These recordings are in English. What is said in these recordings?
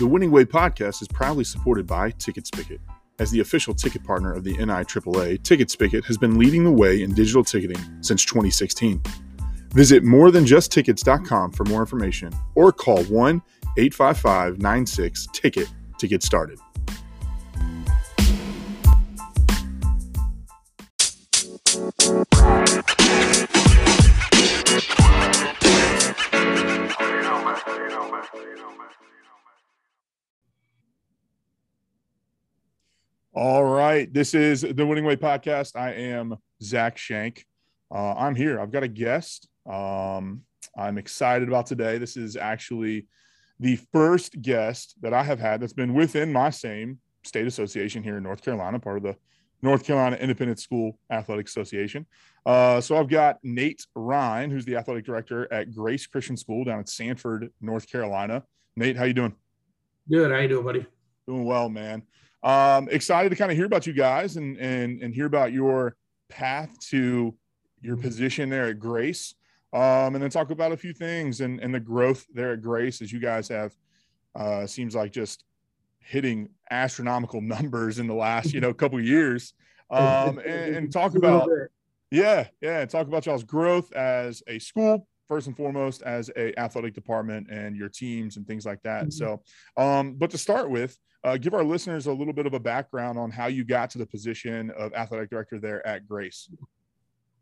The Winning Way podcast is proudly supported by Ticket Spicket. As the official ticket partner of the NIAAA, Ticket Spicket has been leading the way in digital ticketing since 2016. Visit morethanjusttickets.com for more information or call 1 855 96 Ticket to get started. All right. This is the Winning Way podcast. I am Zach Shank. Uh, I'm here. I've got a guest. Um, I'm excited about today. This is actually the first guest that I have had that's been within my same state association here in North Carolina, part of the North Carolina Independent School Athletic Association. Uh, so I've got Nate Rhine, who's the athletic director at Grace Christian School down in Sanford, North Carolina. Nate, how you doing? Good. How you doing, buddy? Doing well, man. Um, excited to kind of hear about you guys and and and hear about your path to your position there at Grace, um, and then talk about a few things and and the growth there at Grace as you guys have uh, seems like just hitting astronomical numbers in the last you know couple years, um, and, and talk about yeah yeah talk about y'all's growth as a school first and foremost as a athletic department and your teams and things like that. Mm-hmm. So, um, but to start with, uh, give our listeners a little bit of a background on how you got to the position of athletic director there at Grace.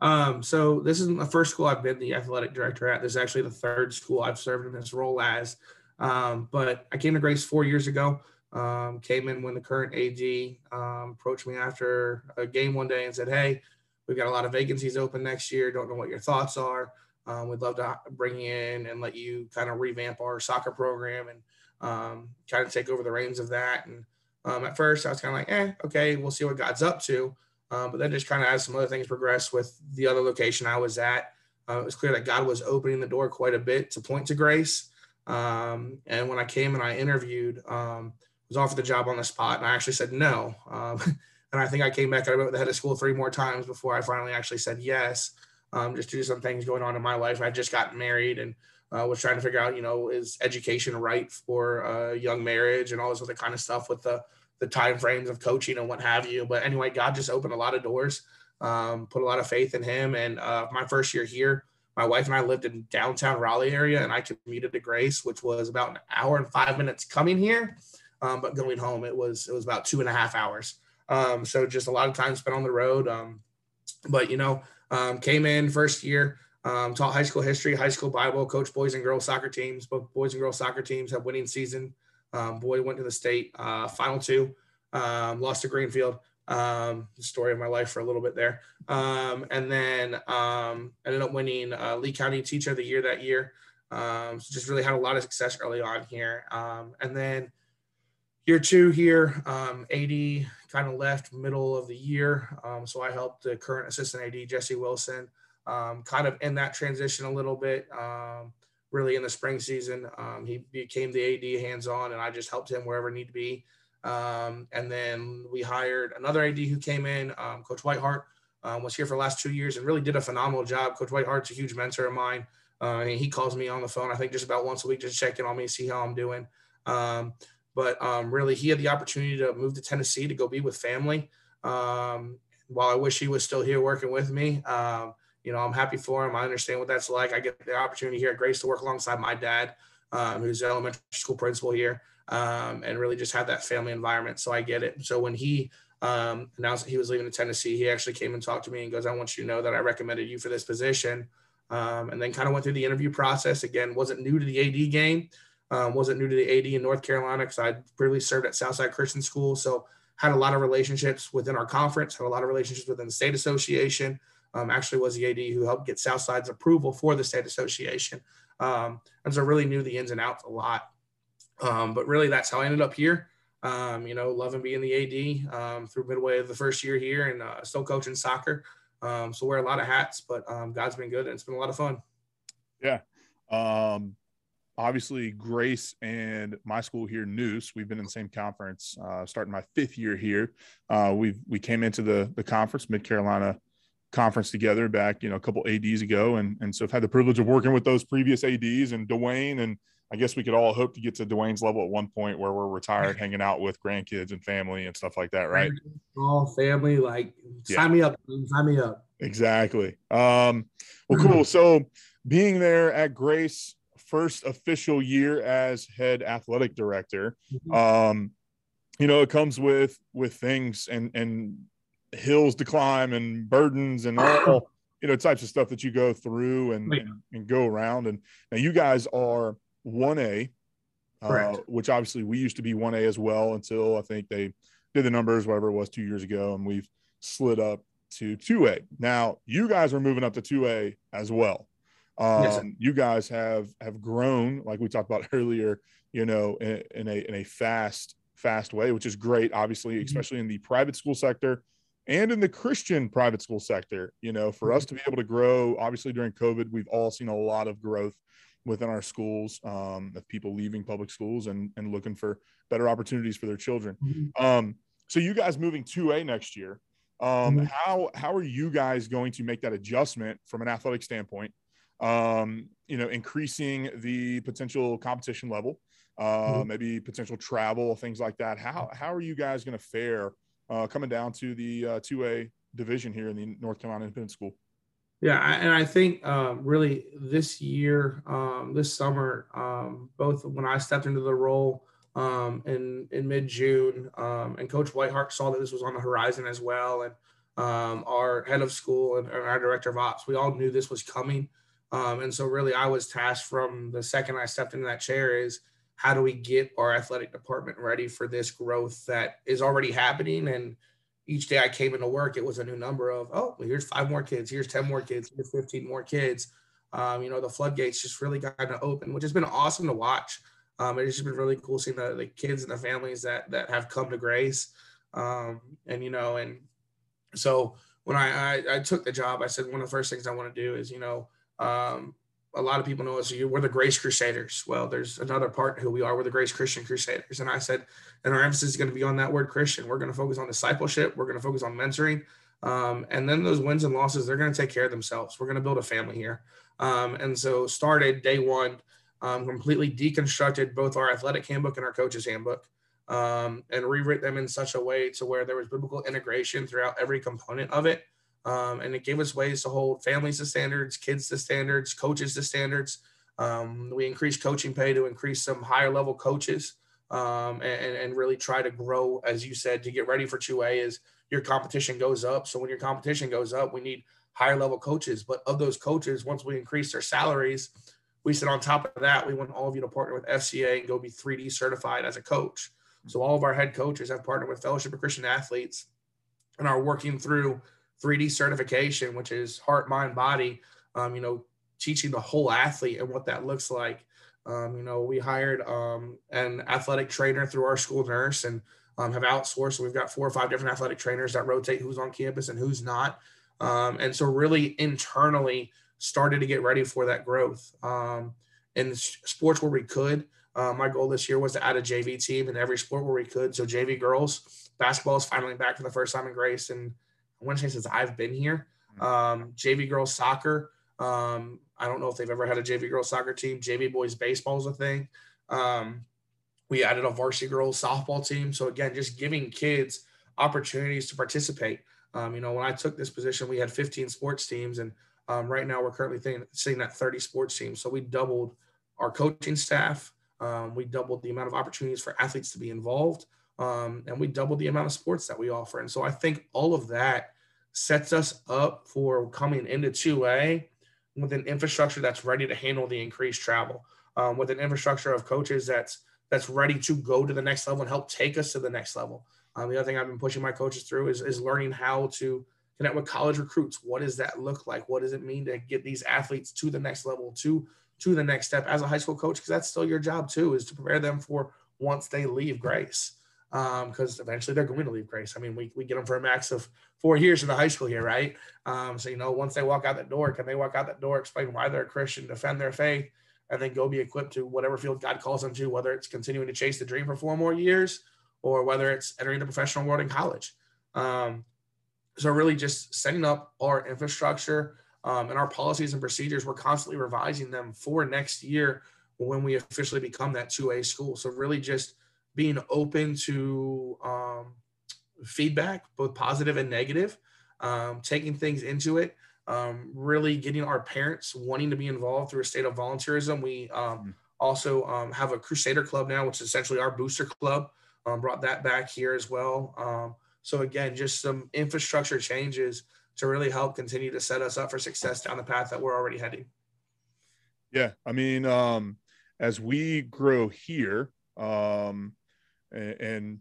Um, so this is the first school I've been the athletic director at. This is actually the third school I've served in this role as. Um, but I came to Grace four years ago. Um, came in when the current AD um, approached me after a game one day and said, "Hey, we've got a lot of vacancies open next year. Don't know what your thoughts are. Um, we'd love to bring you in and let you kind of revamp our soccer program and um, kind of take over the reins of that. And um, at first, I was kind of like, eh, okay, we'll see what God's up to. Um, but then just kind of as some other things progressed with the other location I was at, uh, it was clear that God was opening the door quite a bit to point to grace. Um, and when I came and I interviewed, um, was offered the job on the spot, and I actually said no. Um, and I think I came back and I went with the head of school three more times before I finally actually said yes. Um, just due to some things going on in my life. I just got married and uh, was trying to figure out, you know, is education right for a young marriage and all this other kind of stuff with the the time frames of coaching and what have you. But anyway, God just opened a lot of doors, um, put a lot of faith in Him. And uh, my first year here, my wife and I lived in downtown Raleigh area, and I commuted to Grace, which was about an hour and five minutes coming here, um, but going home it was it was about two and a half hours. Um, so just a lot of time spent on the road. Um, but you know, um, came in first year. Um, taught high school history, high school Bible, coach boys and girls soccer teams. Both boys and girls soccer teams have winning season. Um, boy went to the state uh, final two, um, lost to Greenfield. Um, the story of my life for a little bit there. Um, and then ended up winning uh, Lee County Teacher of the Year that year. So just really had a lot of success early on here. And then year two here, um, AD kind of left middle of the year. Um, so I helped the current assistant AD, Jesse Wilson, um, kind of in that transition a little bit. Um, really in the spring season, um, he became the AD hands-on, and I just helped him wherever need to be. Um, and then we hired another AD who came in, um, Coach Whitehart, was here for the last two years and really did a phenomenal job. Coach Whitehart's a huge mentor of mine. Uh, he calls me on the phone, I think just about once a week, just check in on me, see how I'm doing. But really, he had the opportunity to move to Tennessee to go be with family. Um, while I wish he was still here working with me, um, you know, I'm happy for him. I understand what that's like. I get the opportunity here at Grace to work alongside my dad, um, who's elementary school principal here, um, and really just have that family environment. So I get it. So when he um, announced that he was leaving to Tennessee, he actually came and talked to me and goes, "I want you to know that I recommended you for this position." Um, and then kind of went through the interview process. Again, wasn't new to the AD game, um, wasn't new to the AD in North Carolina because I'd previously served at Southside Christian School. So had a lot of relationships within our conference, had a lot of relationships within the state association um, actually was the AD who helped get Southside's approval for the state association. Um, and so really knew the ins and outs a lot. Um, but really, that's how I ended up here. Um, you know, loving being the AD um, through midway of the first year here and uh, still coaching soccer. Um, so wear a lot of hats, but God's been good and it's been a lot of fun. Yeah. Obviously, Grace and my school here, Neuse, we've been in the same conference uh, starting my fifth year here. Uh, we we came into the the conference, Mid Carolina conference together back, you know, a couple ads ago, and and so I've had the privilege of working with those previous ads and Dwayne and I guess we could all hope to get to Dwayne's level at one point where we're retired, hanging out with grandkids and family and stuff like that, right? All family, like yeah. sign me up, sign me up. Exactly. Um, well, cool. So being there at Grace, first official year as head athletic director, mm-hmm. um, you know, it comes with with things and and hills to climb and burdens and all you know types of stuff that you go through and, and, and, go around. And now you guys are one A, uh, which obviously we used to be one A as well until I think they did the numbers whatever it was two years ago, and we've slid up to two A. Now you guys are moving up to two A as well. Um, yes, you guys have have grown like we talked about earlier. You know, in, in a in a fast fast way, which is great. Obviously, mm-hmm. especially in the private school sector and in the Christian private school sector. You know, for us to be able to grow, obviously during COVID, we've all seen a lot of growth within our schools um, of people leaving public schools and, and looking for better opportunities for their children. Mm-hmm. Um, so you guys moving 2A next year, um, mm-hmm. how, how are you guys going to make that adjustment from an athletic standpoint? Um, you know, increasing the potential competition level, uh, mm-hmm. maybe potential travel, things like that. How, how are you guys going to fare uh, coming down to the uh, 2A division here in the North Carolina Independent School. Yeah, and I think um, really this year, um, this summer, um, both when I stepped into the role um, in in mid June, um, and Coach Whitehart saw that this was on the horizon as well, and um, our head of school and, and, our director of ops, we all knew this was coming, and so really I was tasked from the second I stepped into that chair is how do we get our athletic department ready for this growth that is already happening? And each day i came into work it was a new number of oh well, here's five more kids here's 10 more kids here's 15 more kids. Um, you know the floodgates just really got to open which has been awesome to watch. Um, it's just been really cool seeing the, the kids and the families that that have come to grace. Um, and you know and so when I, I, I took the job i said one of the first things i want to do is you know um, a lot of people know us. We're the Grace Crusaders. Well, there's another part who we are. We're the Grace Christian Crusaders. And I said, and our emphasis is going to be on that word Christian. We're going to focus on discipleship. We're going to focus on mentoring. Um, and then those wins and losses, they're going to take care of themselves. We're going to build a family here. Um, and so started day one, um, completely deconstructed both our athletic handbook and our coaches handbook. Um, and rewrite them in such a way to where there was biblical integration throughout every component of it. Um, and it gave us ways to hold families to standards, kids to standards, coaches to standards. Um, we increased coaching pay to increase some higher level coaches um, and, and really try to grow, as you said, to get ready for 2A is your competition goes up. So when your competition goes up, we need higher level coaches. But of those coaches, once we increase their salaries, we said on top of that, we want all of you to partner with FCA and go be 3D certified as a coach. So all of our head coaches have partnered with Fellowship of Christian Athletes and are working through 3D certification, which is heart, mind, body. Um, you know, teaching the whole athlete and what that looks like. Um, you know, we hired um, an athletic trainer through our school nurse and um, have outsourced. We've got four or five different athletic trainers that rotate who's on campus and who's not. Um, and so really internally started to get ready for that growth. Um, in sports where we could, uh, my goal this year was to add a JV team in every sport where we could. So JV girls basketball is finally back for the first time in Grace and I want to say since I've been here. Hmm. Um, JV girls soccer. Um, I don't know if they've ever had a JV girls soccer team. JV boys baseball is a thing. Um, we added a varsity girls softball team. So again, just giving kids opportunities to participate. Um, you know, when I took this position, we had 15 sports teams, and um, right now we're currently thinking, seeing that 30 sports teams. So we doubled our coaching staff. Um, we doubled the amount of opportunities for athletes to be involved um, and we doubled the amount of sports that we offer. And so I think all of that sets us up for coming into 2A with an infrastructure that's ready to handle the increased travel, um, with an infrastructure of coaches that's that's ready to go to the next level and help take us to the next level. Um, the other thing I've been pushing my coaches through is, is learning how to connect with college recruits. What does that look like? What does it mean to get these athletes to the next level, to to the next step as a high school coach? Because that's still your job too, is to prepare them for once they leave Grace because um, eventually they're going to leave Grace. I mean, we, we get them for a max of four years in the high school here, right? Um, so, you know, once they walk out that door, can they walk out that door, explain why they're a Christian, defend their faith, and then go be equipped to whatever field God calls them to, whether it's continuing to chase the dream for four more years or whether it's entering the professional world in college. Um, so, really just setting up our infrastructure um, and our policies and procedures, we're constantly revising them for next year when we officially become that 2A school. So really just being open to um, feedback, both positive and negative, um, taking things into it, um, really getting our parents wanting to be involved through a state of volunteerism. We um, mm-hmm. also um, have a Crusader Club now, which is essentially our booster club. Um, brought that back here as well. Um, so again, just some infrastructure changes to really help continue to set us up for success down the path that we're already heading. Yeah, I mean, um, as we grow here, um, and,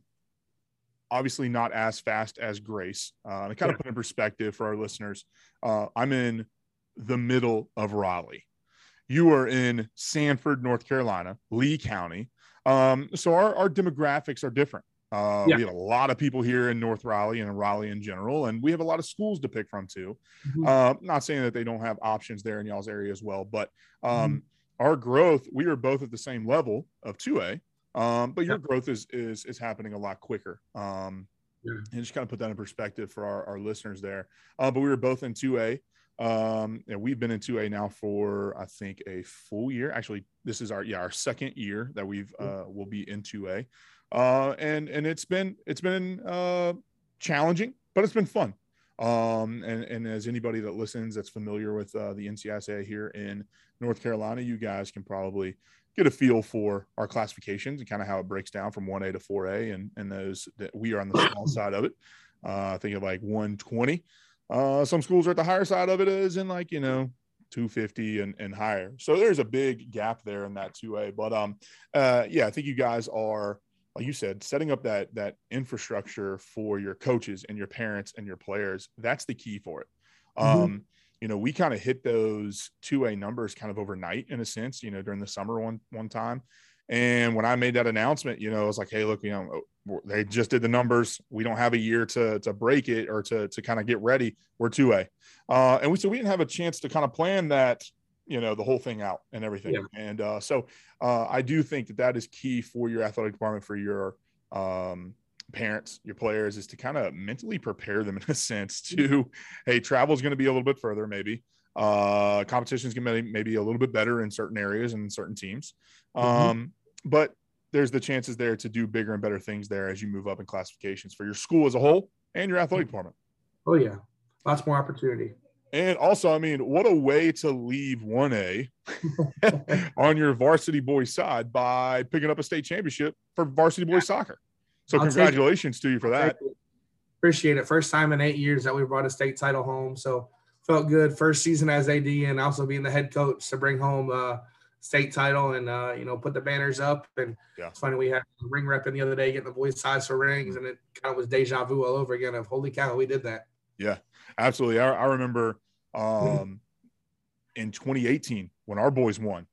obviously not as fast as Grace. Uh, to kind of put in perspective for our listeners, uh, I'm in the middle of Raleigh. You are in Sanford, North Carolina, Lee County. Um, so our, our demographics are different. Uh, yeah. We have a lot of people here in North Raleigh and Raleigh in general, and we have a lot of schools to pick from too. Mm-hmm. Uh, not saying that they don't have options there in y'all's area as well, but um, mm-hmm. our growth, we are both at the same level of 2A, um, but your growth is is is happening a lot quicker. Um, yeah. and just kind of put that in perspective for our, our listeners there. Uh, but we were both in 2A. Um, and we've been in 2A now for I think a full year. Actually, this is our yeah our second year that we've uh, will be in 2A uh, and and it's been it's been uh, challenging, but it's been fun. Um, and and as anybody that listens that's familiar with uh, the NCSA here in North Carolina, you guys can probably get a feel for our classifications and kind of how it breaks down from 1A to 4A, and and those that we are on the small side of it. Uh, I think of like 120. Uh, some schools are at the higher side of it, as in like you know 250 and, and higher. So there's a big gap there in that 2A. But um, uh, yeah, I think you guys are like you said, setting up that that infrastructure for your coaches and your parents and your players, that's the key for it. Mm-hmm. You know, we kind of hit those two A numbers kind of overnight in a sense, you know, during the summer one one time. And when I made that announcement, you know, I was like, hey, look, you know, they just did the numbers. We don't have a year to to break it or to to kind of get ready. We're two A, uh, and we so we didn't have a chance to kind of plan that you know the whole thing out and everything yeah. and uh, so uh, i do think that that is key for your athletic department for your um, parents your players is to kind of mentally prepare them in a sense to hey travel is going to be a little bit further maybe. Uh, competition is going to be maybe a little bit better in certain areas and certain teams. Mm-hmm. um, but there's the chances there to do bigger and better things there as you move up in classifications for your school as a whole and your athletic department. Oh yeah. Lots more opportunity. And also, I mean, what a way to leave 1A on your varsity boys side by picking up a state championship for varsity boys yeah. soccer. So, I'll congratulations to you for that. Appreciate it. First time in eight years that we brought a state title home. So, felt good. First season as AD and also being the head coach to bring home a state title and, uh, you know, put the banners up. And yeah. it's funny, we had ring repping the other day getting the boys' size for rings, and it kind of was deja vu all over again of holy cow, we did that. Yeah absolutely. I, I remember um, in 2018 when our boys won,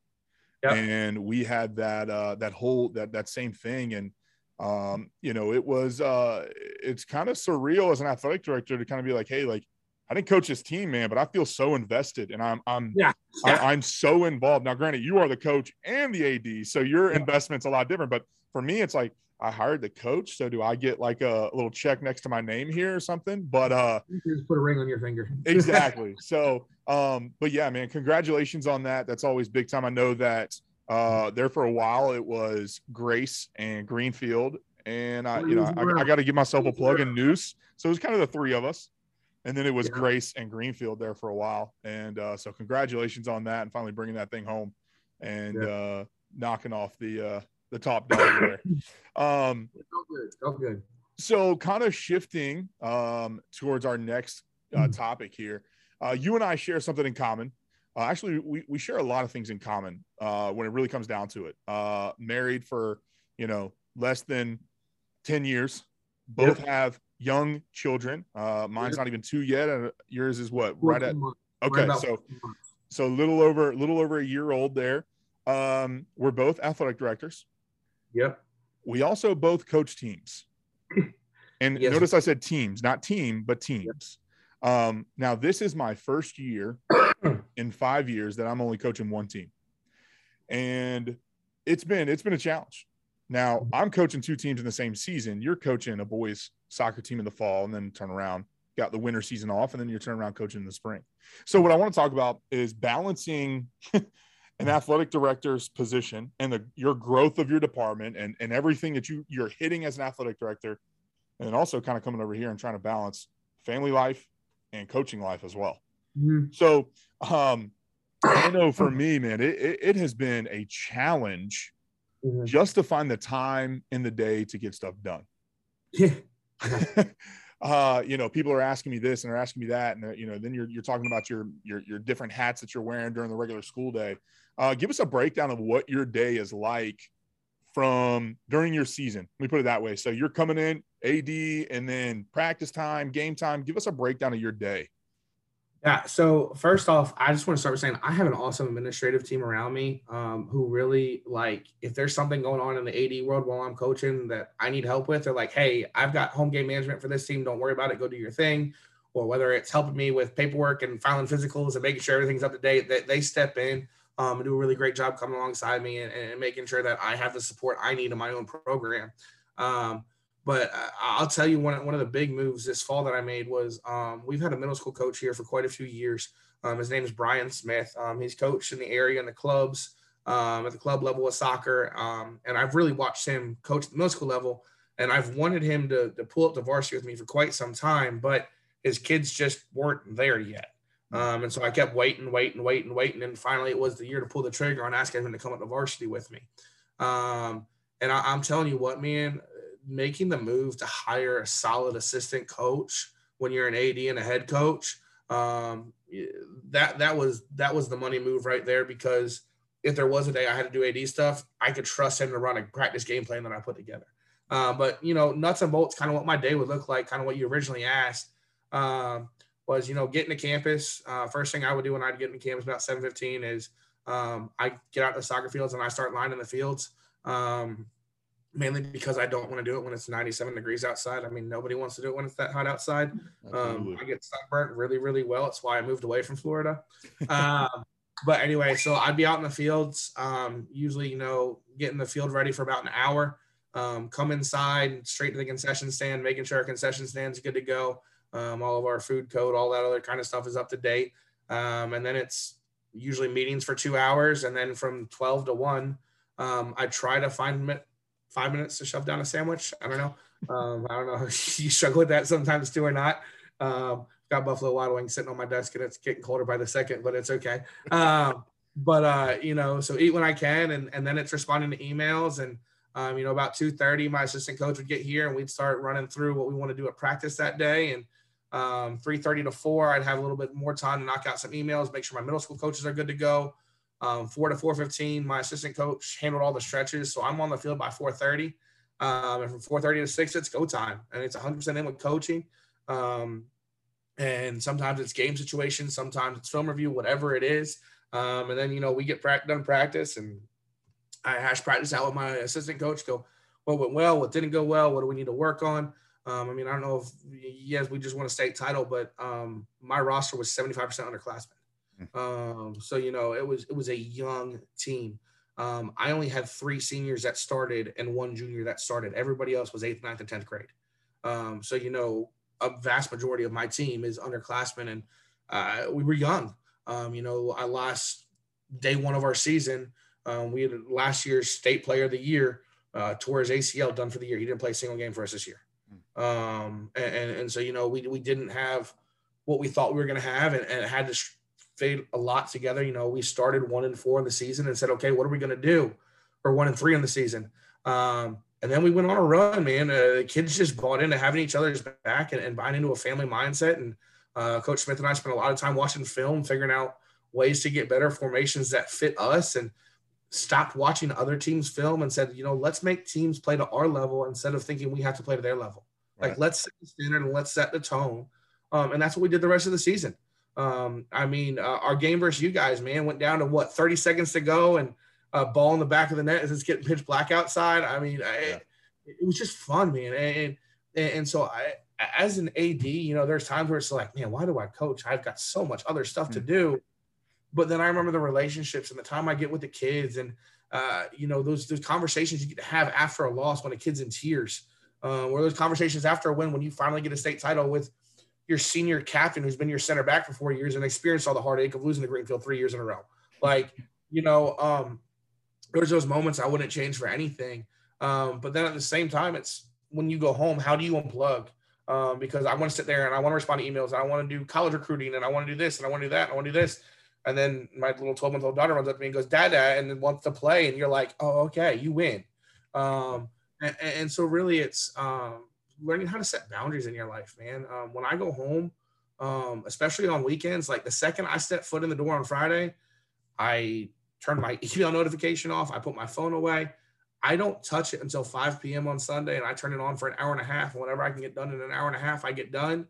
yep. and we had that uh, that whole that that same thing, and um, you know, it was uh, it's kind of surreal as an athletic director to kind of be like, hey, like I didn't coach this team, man, but I feel so invested and I'm I'm yeah, yeah. I, am so involved. Now, granted, you are the coach and the AD, so your yeah. investment's a lot different. But for me, it's like I hired the coach. So do I get like a little check next to my name here or something? But uh just put a ring on your finger. exactly. So um, but yeah, man, congratulations on that. That's always big time. I know that uh there for a while it was Grace and Greenfield. And I, you know, I, I got to give myself a plug in Neuse. So it was kind of the three of us. And then it was yeah. Grace and Greenfield there for a while. And uh, so congratulations on that and finally bringing that thing home and yeah. uh, knocking off the uh, the top dog there. Um, so good, so good. So, kind of shifting um, towards our next uh, mm-hmm. topic here. Uh, you and I share something in common. Uh, actually, we, we share a lot of things in common uh, when it really comes down to it. Uh, married for you know less than ten years. Both yep. have young children. Uh, mine's yep. not even two yet, and yours is what right at okay. Right so so a little over a little over a year old there. Um, we're both athletic directors. Yep. We also both coach teams. And yes. notice I said teams, not team, but teams. Um, now, this is my first year in five years that I'm only coaching one team. And it's been it's been a challenge. Now. I'm coaching two teams in the same season. You're coaching a boys soccer team in the fall and then turn around, got the winter season off, and then you're turning around coaching in the spring. So what I want to talk about is balancing an athletic director's position and the your growth of your department and and everything that you you're hitting as an athletic director and also kind of coming over here and trying to balance family life and coaching life as well mm-hmm. so um i know for me man it, it, it has been a challenge mm-hmm. just to find the time in the day to get stuff done yeah uh, you know, people are asking me this and they're asking me that, and you know, then you're you're talking about your your your different hats that you're wearing during the regular school day. Uh, give us a breakdown of what your day is like from during your season. Let me put it that way. So you're coming in AD, and then practice time, game time. Give us a breakdown of your day. Yeah. So first off, I just want to start with saying I have an awesome administrative team around me um, who really like if there's something going on in the AD world while I'm coaching that I need help with, they're like, "Hey, I've got home game management for this team. Don't worry about it. Go do your thing." Or whether it's helping me with paperwork and filing physicals and making sure everything's up to date, they, they step in um, do a really great job coming alongside me and, and, making sure that I have the support I need in my own program. Um, but I'll tell you one, one of the big moves this fall that I made was um, we've had a middle school coach here for quite a few years. Um, his name is Brian Smith. Um, he's coached in the area in the clubs um, at the club level of soccer. Um, and I've really watched him coach at the middle school level. And I've wanted him to, to pull up the varsity with me for quite some time, but his kids just weren't there yet. Um, and so I kept waiting, waiting, waiting, waiting. And finally, it was the year to pull the trigger on asking him to come up to varsity with me. and I, I'm telling you what, man, making the move to hire a solid assistant coach when you're an AD and a head coach, um, that that was that was the money move right there because if there was a day I had to do AD stuff, I could trust him to run a practice game plan that I put together. Uh, but you know, nuts and bolts, kind of what my day would look like, kind of what you originally asked, um, was you know getting to campus. Uh, first thing I would do when I'd get into campus about seven fifteen is um, I get out the soccer fields and I start lining the fields. Um, mainly because I don't want to do it when it's 97 degrees outside. I mean, nobody wants to do it when it's that hot outside. Um, I get sunburnt really, really well. It's why I moved away from Florida. um, but anyway, so I'd be out in the fields, um, usually, you know, getting the field ready for about an hour. Um, come inside, straight to the concession stand, making sure our concession stand's good to go. Um, all of our food code, all that other kind of stuff is up to date. Um, and then it's usually meetings for two hours. And then from 12 to 1, I try to find five minutes to shove down a sandwich. I don't know. Um, I don't know if you struggle with that sometimes too or not. Um, got Buffalo Wild Wings sitting on my desk and it's getting colder by the second, but it's okay. Um, but uh, you know, so eat when I can, and and then it's responding to emails and. Um, you know, about 2:30, my assistant coach would get here and we'd start running through what we want to do at practice that day. And um, 3:30 to 4, I'd have a little bit more time to knock out some emails, make sure my middle school coaches are good to go. Um, four to four fifteen, my assistant coach handled all the stretches, so I'm on the field by four thirty. Um, and from four thirty to six, it's go time, and it's 100 percent in with coaching. Um, and sometimes it's game situations, sometimes it's film review, whatever it is. Um, and then you know we get pra- done practice, and I hash practice out with my assistant coach. Go, what went well, what didn't go well, what do we need to work on? Um, I mean, I don't know if yes, we just want a state title, but um, my roster was 75% underclassmen. Um, so you know, it was it was a young team. Um, I only had three seniors that started and one junior that started. Everybody else was eighth, ninth, and tenth grade. Um, so you know, a vast majority of my team is underclassmen, and uh, we were young. Um, you know, I lost day one of our season. Um, we had last year's state player of the year uh, tore his ACL done for the year. He didn't play a single game for us this year. Um, and, and, so, you know, we, we didn't have what we thought we were going to have and, and had to fade a lot together. You know, we started one and four in the season and said, okay, what are we going to do? Or one and three in the season. Um, and then we went on a run, man. Uh, the kids just bought into having each other's back and, and buying into a family mindset. And uh, Coach Smith and I spent a lot of time watching film, figuring out ways to get better formations that fit us and stopped watching other teams film and said, you know, let's make teams play to our level instead of thinking we have to play to their level. Right. Like, let's set the standard and let's set the tone. Um, and that's what we did the rest of the season. Um, I mean, uh, our game versus you guys, man, went down to what 30 seconds to go, and a ball in the back of the net as it's getting pitch black outside. I mean, I, it, it, was just fun, man. And and, and so I, as an AD, you know, there's times where it's like, man, why do I coach? I've got so much other stuff mm-hmm. to mm. do. But then I remember the relationships and the time I get with the kids, and uh, you know, those those conversations you get to have after a loss when a kid's in tears, uh, or those conversations after a win when you finally get a state title with your senior captain who's been your center back for four years and experienced all the heartache of losing to Greenfield three years in a row. Like you know, um, there's those moments I wouldn't change for anything. Um, but then at the same time, it's when you go home, how do you unplug? Um, because I want to sit there and I want to respond to emails and I want to do college recruiting and I want to do this and I want to do that and I want to do this. And then my little 12 month old daughter runs up to me and goes, Dada, and then wants to play. And you're like, oh, okay, you win. Um, and, and, so really it's um, learning how to set boundaries in your life, man. Um, when I go home, um, especially on weekends, like the second I step foot in the door on Friday, I turn my email notification off. I put my phone away. I don't touch it until 5 p.m. on Sunday, and I turn it on for an hour and a half. And whatever I can get done in an hour and a half, I get done.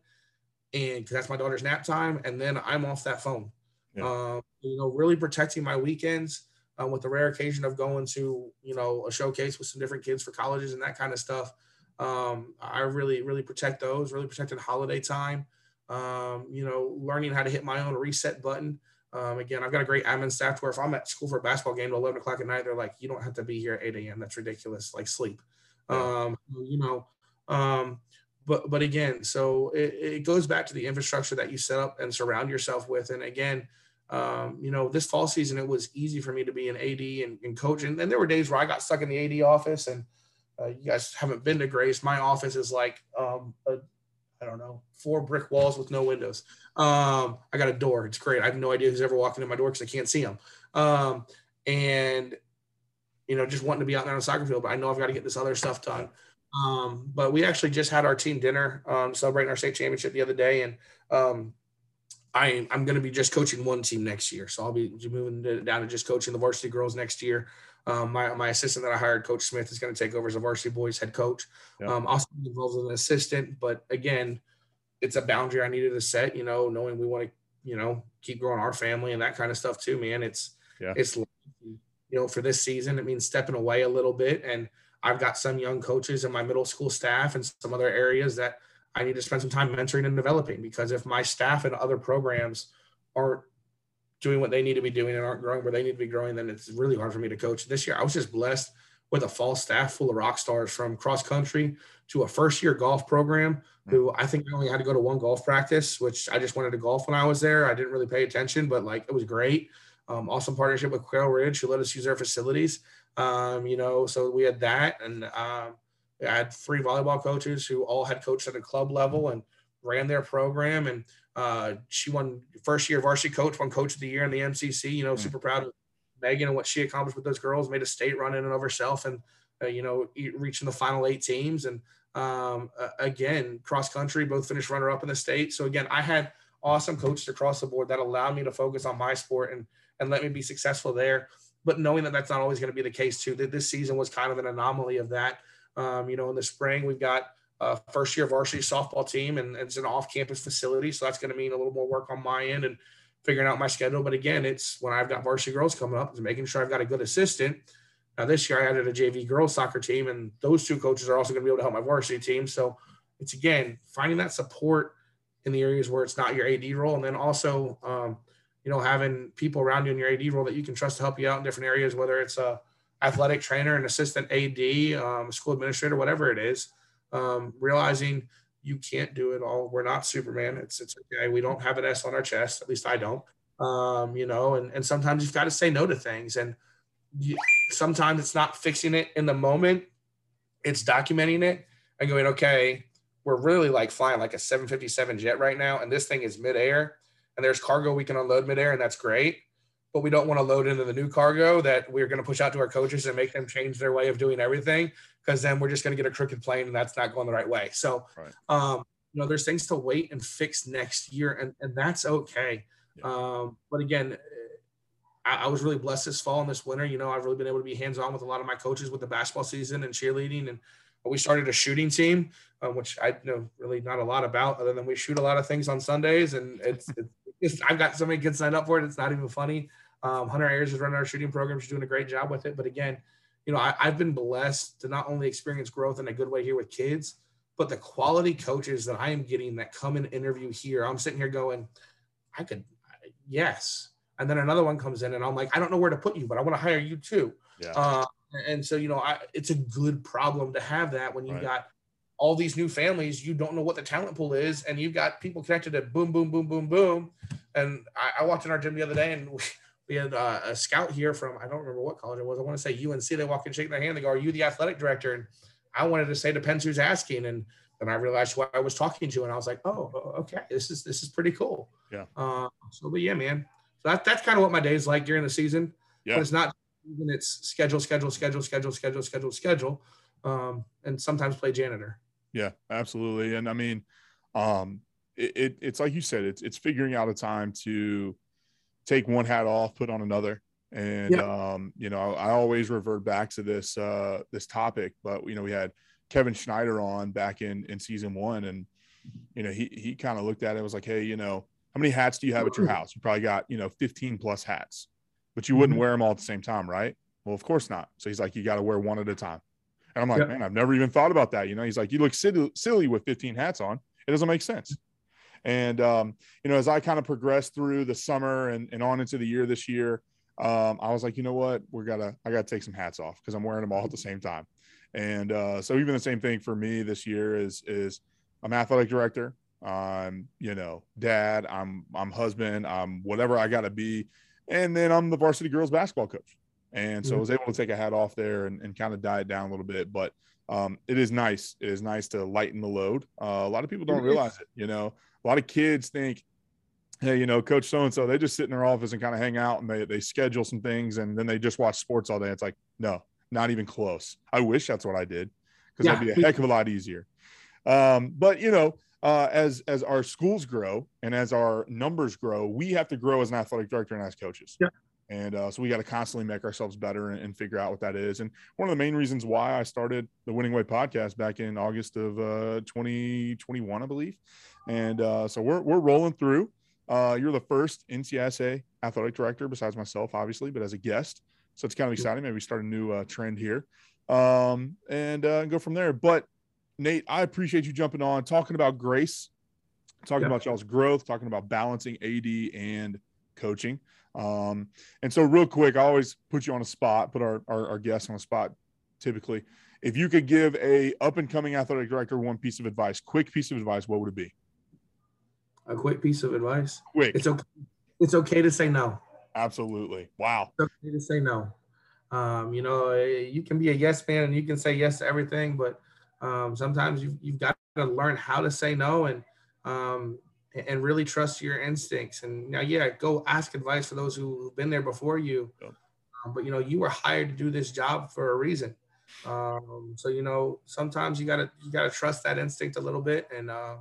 And that's my daughter's nap time, and then I'm off that phone. Yeah. Um, you know, really protecting my weekends uh, with the rare occasion of going to, you know, a showcase with some different kids for colleges and that kind of stuff. Um, I really, really protect those. Really protected holiday time. Um, you know, learning how to hit my own reset button. Um, again, I've got a great admin staff where if I'm at school for a basketball game at 11 o'clock at night, they're like, you don't have to be here at 8 a.m. That's ridiculous. Like sleep. Um, you know, um, but, but again, so it, it, goes back to the infrastructure that you set up and surround yourself with. And again, um, you know, this fall season, it was easy for me to be an AD and, and coach. And, and there were days where I got stuck in the AD office and uh, you guys haven't been to Grace. My office is like um, a I don't know, four brick walls with no windows. Um, I got a door. It's great. I have no idea who's ever walking in my door because I can't see them. Um, and you know, just wanting to be out there on the soccer field, but I know I've got to get this other stuff done. Um, but we actually just had our team dinner, um, celebrating our state championship the other day, and um, I, I'm going to be just coaching one team next year. So I'll be moving down to just coaching the varsity girls next year. Um, my, my assistant that I hired, Coach Smith, is going to take over as a varsity boys head coach. Yeah. Um, also involved as an assistant, but again, it's a boundary I needed to set. You know, knowing we want to, you know, keep growing our family and that kind of stuff too. Man, it's yeah. it's you know for this season it means stepping away a little bit, and I've got some young coaches in my middle school staff and some other areas that I need to spend some time mentoring and developing because if my staff and other programs aren't doing what they need to be doing and aren't growing where they need to be growing, then it's really hard for me to coach. This year, I was just blessed with a fall staff full of rock stars from cross country to a first year golf program who I think I only had to go to one golf practice, which I just wanted to golf when I was there. I didn't really pay attention, but like it was great. Um, awesome partnership with Quail Ridge, who let us use their facilities. Um, you know, so we had that, and um, I had three volleyball coaches who all had coached at a club level and ran their program. And uh, she won first year varsity coach, won coach of the year in the MCC. You know, mm-hmm. super proud of Megan and what she accomplished with those girls. Made a state run in and of herself, and uh, you know, reaching the final eight teams. And um, uh, again, cross country, both finished runner up in the state. So again, I had awesome coaches across the board that allowed me to focus on my sport and and let me be successful there. But knowing that that's not always going to be the case too, that this season was kind of an anomaly of that. Um, you know, in the spring we've got uh, first year varsity softball team, and, and it's an off campus facility. So that's going to mean a little more work on my end and figuring out my schedule. But again, it's when I've got varsity girls coming up, is making sure I've got a good assistant. Now this year I added a JV girls soccer team, and those two coaches are also going to be able to help my varsity team. So it's again finding that support in the areas where it's not your AD role, and then also um, you know having people around you in your AD role that you can trust to help you out in different areas, whether it's a athletic trainer, an assistant AD, um, school administrator, whatever it is um, realizing you can't do it all. We're not Superman. It's it's okay. We don't have an S on our chest. At least I don't. Um, you know, and and sometimes you've got to say no to things, and you, sometimes it's not fixing it in the moment. It's documenting it and going, okay, we're really like flying like a 757 jet right now, and this thing is midair, and there's cargo we can unload midair, and that's great. But we don't want to load into the new cargo that we're going to push out to our coaches and make them change their way of doing everything because then we're just going to get a crooked plane and that's not going the right way. So, right. um, you know, there's things to wait and fix next year, and, and that's okay. Yeah. Um, but again, I, I, was really blessed this fall and this winter. You know, I've really been able to be hands on with a lot of my coaches with the basketball season and cheerleading. And we started a shooting team, um, which I know really not a lot about, other than we shoot a lot of things on Sundays. And it's, it's I've got so many kids signed up for it. It's not even funny. Um, Hunter Ayers is running our shooting program. She's doing a great job with it. But again, you know, I, have been blessed to not only experience growth in a good way here with kids, but the quality coaches that I am getting that come and interview here. I'm sitting here going, I could, yes. And then another one comes in and I'm like, I don't know where to put you, but I want to hire you too. Yeah. Uh, and so, you know, I, it's a good problem to have that when you've right. got all these new families, you don't know what the talent pool is, and you've got people connected to boom, boom, boom, boom, boom. And I, I walked in our gym the other day and we, we had uh, a scout here from I don't remember what college it was. I want to say UNC. They walk and shake their hand. They go, "Are you the athletic director?" And I wanted to say depends who's asking, and then I realized who I was talking to, and I was like, "Oh, okay, this is this is pretty cool." Yeah. Uh, so, but yeah, man. So that, that's kind of what my day's like during the season. Yeah. But it's not. It's schedule, schedule, schedule, schedule, schedule, schedule, schedule, um, and sometimes play janitor. Yeah, absolutely. And I mean, um, it, it, it's like you said, it's it's figuring out a time to take one hat off, put on another. And Yeah. um, you know, I always revert back to this uh this topic, but you know, we had Kevin Schneider on back in in season one, and you know, he he kind of looked at it and was like, Hey, you know, how many hats do you have at your house? You probably got, you know, 15 plus hats, but you wouldn't Mhm. wear them all at the same time, right? Well, of course not. So he's like, you got to wear one at a time. And I'm like, Yep. man, I've never even thought about that. You know, he's like, you look silly, silly with 15 hats on. It doesn't make sense. And um, you know, as I kind of progressed through the summer and, and on into the year this year, um, I was like, you know what, we're gotta, I gotta take some hats off because I'm wearing them all at the same time. And uh, so even the same thing for me this year is is I'm athletic director, I'm you know dad, I'm I'm husband, I'm whatever I gotta be, and then I'm the varsity girls basketball coach. And so I was able to take a hat off there and, and kind of diet down a little bit, but um, it is nice. It is nice to lighten the load. Uh, a lot of people don't realize it. You know, a lot of kids think, hey, you know, Coach so and so, they just sit in their office and kind of hang out and they they schedule some things and then they just watch sports all day. It's like, no, not even close. I wish that's what I did because that'd be a heck of a lot easier. Um, but you know, uh, as as our schools grow and as our numbers grow, we have to grow as an athletic director and as coaches. Yeah. And uh, so we got to constantly make ourselves better and, and figure out what that is. And one of the main reasons why I started the Winning Way podcast back in August of uh, 2021, I believe. And uh, so we're we're rolling through. Uh, you're the first NCSA athletic director besides myself, obviously, but as a guest. So it's kind of exciting. Maybe we start a new uh, trend here um, and uh, go from there. But Nate, I appreciate you jumping on, talking about grace, talking Yeah. about y'all's growth, talking about balancing AD and coaching. Um, and so, real quick, I always put you on a spot, put our, our, our guests on a spot typically. If you could give a up and coming athletic director one piece of advice, quick piece of advice, what would it be? A quick piece of advice: Quick. it's okay. It's okay to say no. Absolutely. Wow. It's okay to say no. Um, you know, eh, you can be a yes man and you can say yes to everything, but um, sometimes you've, you've got to learn how to say no and um, and really trust your instincts. And now, yeah, go ask advice for those who've been there before you. Yep. Um, but you know, you were hired to do this job for a reason. Um, so you know, sometimes you gotta you gotta trust that instinct a little bit, and uh,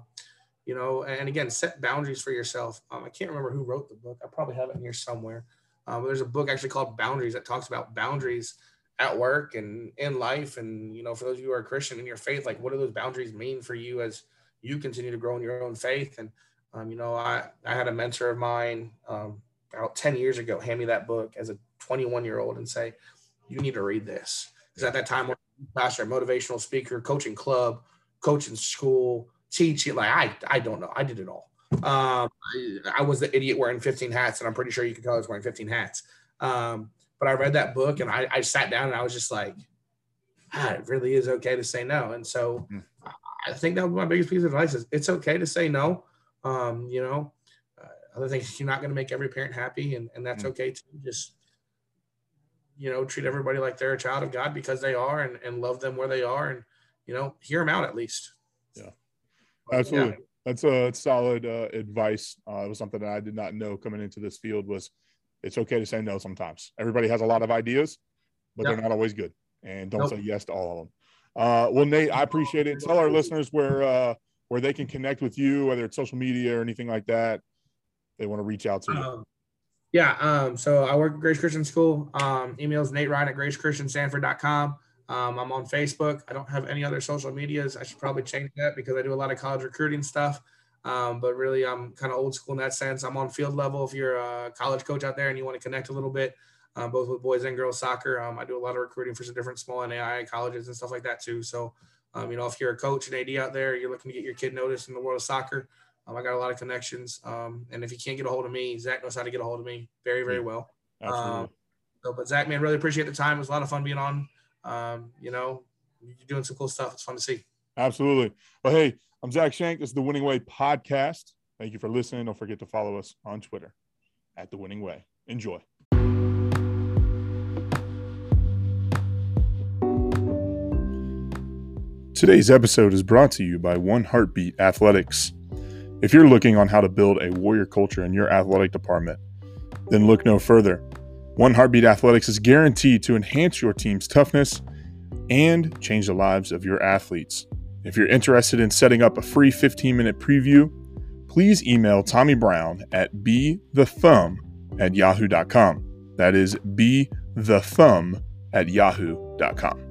you know, and again, set boundaries for yourself. Um, I can't remember who wrote the book. I probably have it in here somewhere. Um, there's a book actually called Boundaries that talks about boundaries at work and in life. And, you know, for those of you who are Christian in your faith, like what do those boundaries mean for you as you continue to grow in your own faith? And, um, you know, I, I had a mentor of mine um, about 10 years ago hand me that book as a 21 year old and say, you need to read this. Because at that time, pastor, motivational speaker, coaching club, coaching school, teaching. Like I, I don't know. I did it all. Um, I, I was the idiot wearing 15 hats, and I'm pretty sure you can tell I was wearing 15 hats. Um, but I read that book and I, I sat down and I was just like, ah, it really is okay to say no. And so Mhm. I think that was my biggest piece of advice is it's okay to say no. Um, you know, uh, other things, you're not going to make every parent happy and, and that's Mhm. okay too. Just, you know, treat everybody like they're a child of God because they are and, and love them where they are and, you know, hear them out at least. Yeah. Absolutely. That's a solid uh, advice. Uh, it was something that I did not know coming into this field was it's okay to say no sometimes. Everybody has a lot of ideas, but they're not always good. And don't Nope. say yes to all of them. Uh, well, Nate, I appreciate it. Tell our listeners where uh, where they can connect with you, whether it's social media or anything like that. They want to reach out to you. Um, yeah. Um, so I work at Grace Christian School. Um, emails Nate Rhine at gracechristiansanford.com. Um, I'm on Facebook. I don't have any other social medias. I should probably change that because I do a lot of college recruiting stuff. Um, but really, I'm kind of old school in that sense. I'm on field level. If you're a college coach out there and you want to connect a little bit, um, both with boys and girls soccer, um, I do a lot of recruiting for some different small NAIA colleges and stuff like that too. So, um, you know, if you're a coach and AD out there, you're looking to get your kid noticed in the world of soccer, um, I got a lot of connections. Um, and if you can't get a hold of me, Zach knows how to get a hold of me very, very well. Absolutely. Um, so, but Zach, man, really appreciate the time. It was a lot of fun being on. Um, you know, you're doing some cool stuff. It's fun to see. Absolutely. Well, hey, I'm Zach Shank. This is the Winning Way podcast. Thank you for listening. Don't forget to follow us on Twitter at the Winning Way. Enjoy. Today's episode is brought to you by One Heartbeat Athletics. If you're looking on how to build a warrior culture in your athletic department, then look no further. One Heartbeat Athletics is guaranteed to enhance your team's toughness and change the lives of your athletes. If you're interested in setting up a free 15 minute preview, please email Tommy Brown at bethethumb at yahoo.com. That is be the thumb at yahoo.com.